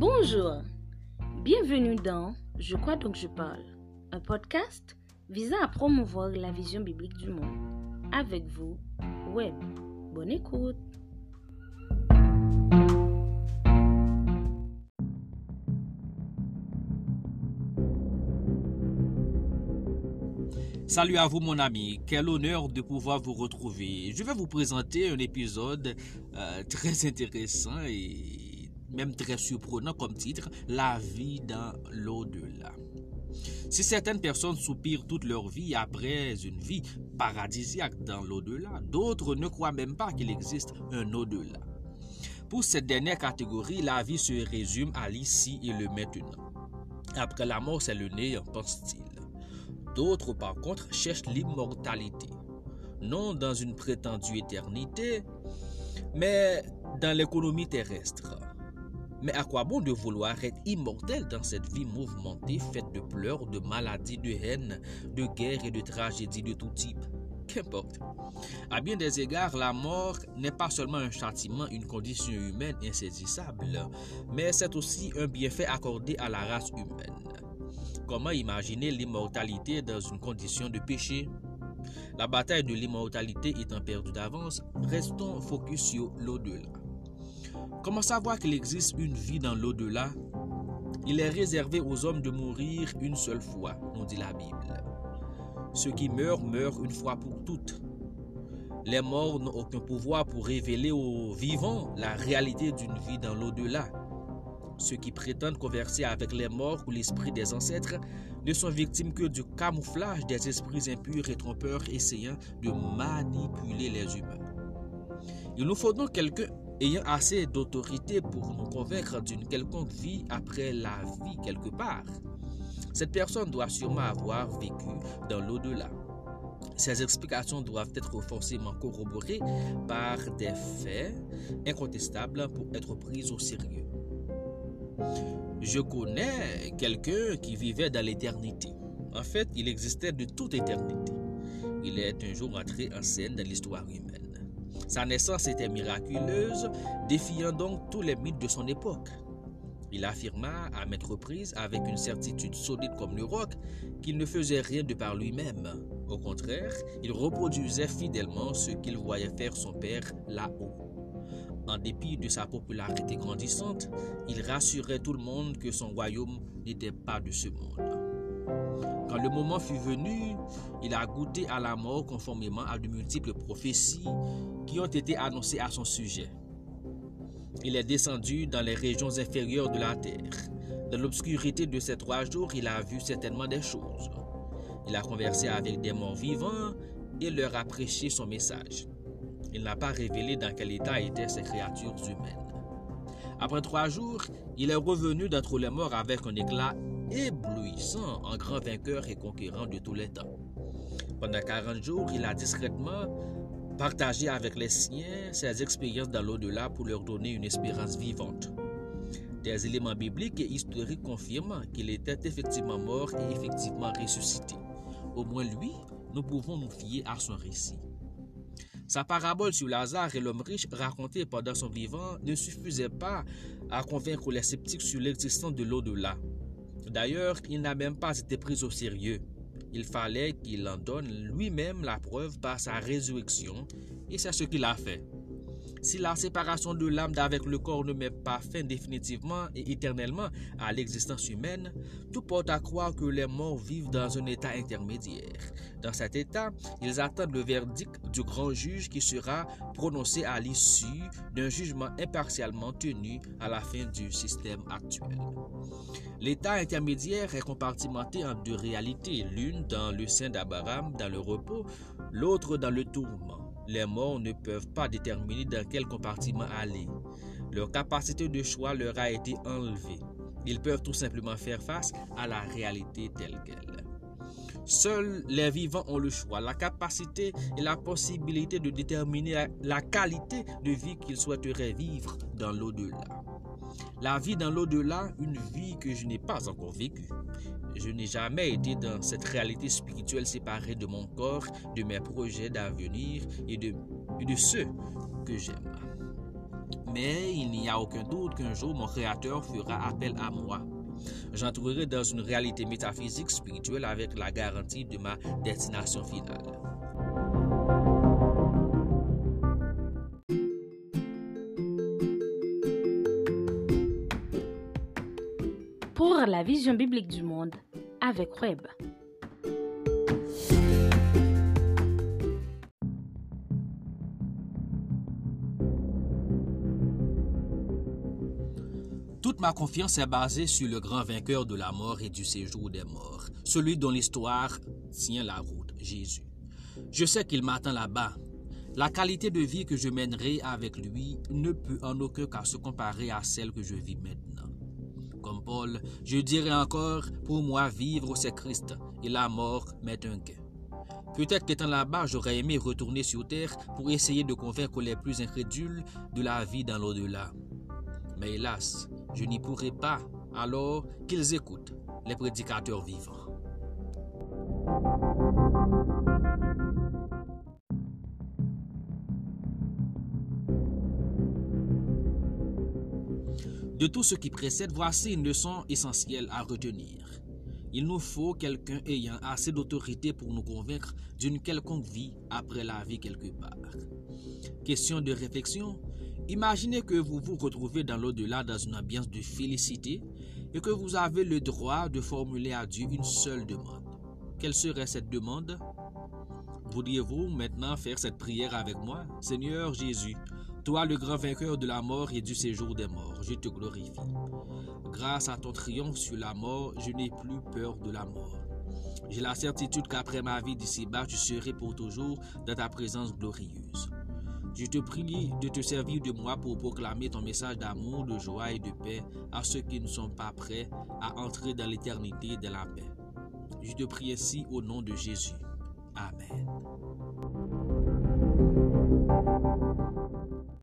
Bonjour, bienvenue dans Je crois donc je parle, un podcast visant à promouvoir la vision biblique du monde. Avec vous, Web. Bonne écoute. Salut à vous mon ami, quel honneur de pouvoir vous retrouver. Je vais vous présenter un épisode euh, très intéressant et même très surprenant comme titre, La vie dans l'au-delà. Si certaines personnes soupirent toute leur vie après une vie paradisiaque dans l'au-delà, d'autres ne croient même pas qu'il existe un au-delà. Pour cette dernière catégorie, la vie se résume à l'ici et le maintenant. Après la mort, c'est le néant, pense-t-il. D'autres, par contre, cherchent l'immortalité. Non dans une prétendue éternité, mais dans l'économie terrestre. Mais à quoi bon de vouloir être immortel dans cette vie mouvementée, faite de pleurs, de maladies, de haine, de guerres et de tragédies de tout type? Qu'importe. À bien des égards, la mort n'est pas seulement un châtiment, une condition humaine insaisissable, mais c'est aussi un bienfait accordé à la race humaine. Comment imaginer l'immortalité dans une condition de péché? La bataille de l'immortalité étant perdue d'avance, restons focus sur l'au-delà. Comment savoir qu'il existe une vie dans l'au-delà? Il est réservé aux hommes de mourir une seule fois, nous dit la Bible. Ceux qui meurent meurent une fois pour toutes. Les morts n'ont aucun pouvoir pour révéler aux vivants la réalité d'une vie dans l'au-delà. Ceux qui prétendent converser avec les morts ou l'esprit des ancêtres ne sont victimes que du camouflage des esprits impurs et trompeurs essayant de manipuler les humains. Il nous faut donc quelqu'un ayant assez d'autorité pour nous convaincre d'une quelconque vie après la vie quelque part. Cette personne doit sûrement avoir vécu dans l'au-delà. Ces explications doivent être forcément corroborées par des faits incontestables pour être prises au sérieux. Je connais quelqu'un qui vivait dans l'éternité. En fait, il existait de toute éternité. Il est un jour entré en scène dans l'histoire humaine. Sa naissance était miraculeuse, défiant donc tous les mythes de son époque. Il affirma à maintes reprises, avec une certitude solide comme le roc, qu'il ne faisait rien de par lui-même. Au contraire, il reproduisait fidèlement ce qu'il voyait faire son père là-haut. En dépit de sa popularité grandissante, il rassurait tout le monde que son royaume n'était pas de ce monde. Quand le moment fut venu, il a goûté à la mort conformément à de multiples prophéties qui ont été annoncées à son sujet. Il est descendu dans les régions inférieures de la terre. Dans l'obscurité de ces trois jours, il a vu certainement des choses. Il a conversé avec des morts vivants et leur a prêché son message. Il n'a pas révélé dans quel état étaient ces créatures humaines. Après trois jours, il est revenu d'entre les morts avec un éclat éblouissant en grand vainqueur et conquérant de tous les temps. Pendant 40 jours, il a discrètement partagé avec les siens ses expériences dans l'au-delà pour leur donner une espérance vivante. Des éléments bibliques et historiques confirment qu'il était effectivement mort et effectivement ressuscité. Au moins lui, nous pouvons nous fier à son récit. Sa parabole sur Lazare et l'homme riche racontée pendant son vivant ne suffisait pas à convaincre les sceptiques sur l'existence de l'au-delà. D'ailleurs, il n'a même pas été pris au sérieux. Il fallait qu'il en donne lui-même la preuve par sa résurrection, et c'est ce qu'il a fait. Si la séparation de l'âme d'avec le corps ne met pas fin définitivement et éternellement à l'existence humaine, tout porte à croire que les morts vivent dans un état intermédiaire. Dans cet état, ils attendent le verdict du grand juge qui sera prononcé à l'issue d'un jugement impartialement tenu à la fin du système actuel. L'état intermédiaire est compartimenté en deux réalités, l'une dans le sein d'Abraham, dans le repos, l'autre dans le tourment les morts ne peuvent pas déterminer dans quel compartiment aller. Leur capacité de choix leur a été enlevée. Ils peuvent tout simplement faire face à la réalité telle qu'elle. Seuls les vivants ont le choix, la capacité et la possibilité de déterminer la qualité de vie qu'ils souhaiteraient vivre dans l'au-delà. La vie dans l'au-delà, une vie que je n'ai pas encore vécue. Je n'ai jamais été dans cette réalité spirituelle séparée de mon corps, de mes projets d'avenir et de, ceux que j'aime. mais il n'y a aucun doute qu'un jour mon Créateur fera appel à moi. J'entrerai dans une réalité métaphysique spirituelle avec la garantie de ma destination finale. Pour la vision biblique du monde avec Web. Toute ma confiance est basée sur le grand vainqueur de la mort et du séjour des morts, celui dont l'histoire tient la route, Jésus. Je sais qu'il m'attend là-bas. La qualité de vie que je mènerai avec lui ne peut en aucun cas se comparer à celle que je vis maintenant. Paul, je dirais encore, pour moi vivre c'est Christ et la mort m'est un gain. Peut-être qu'étant là-bas, j'aurais aimé retourner sur terre pour essayer de convaincre les plus incrédules de la vie dans l'au-delà. Mais hélas, je n'y pourrai pas alors qu'ils écoutent les prédicateurs vivants. De tout ce qui précède, voici une leçon essentielle à retenir. Il nous faut quelqu'un ayant assez d'autorité pour nous convaincre d'une quelconque vie après la vie quelque part. Question de réflexion, Imaginez que vous vous retrouvez dans l'au-delà dans une ambiance de félicité et que vous avez le droit de formuler à Dieu une seule demande. Quelle serait cette demande? Voudriez-vous maintenant faire cette prière avec moi? Seigneur Jésus, toi le grand vainqueur de la mort et du séjour des morts, je te glorifie. Grâce à ton triomphe sur la mort, je n'ai plus peur de la mort. J'ai la certitude qu'après ma vie d'ici-bas, je serai pour toujours dans ta présence glorieuse. Je te prie de te servir de moi pour proclamer ton message d'amour, de joie et de paix à ceux qui ne sont pas prêts à entrer dans l'éternité de la paix. Je te prie ainsi au nom de Jésus. Amen.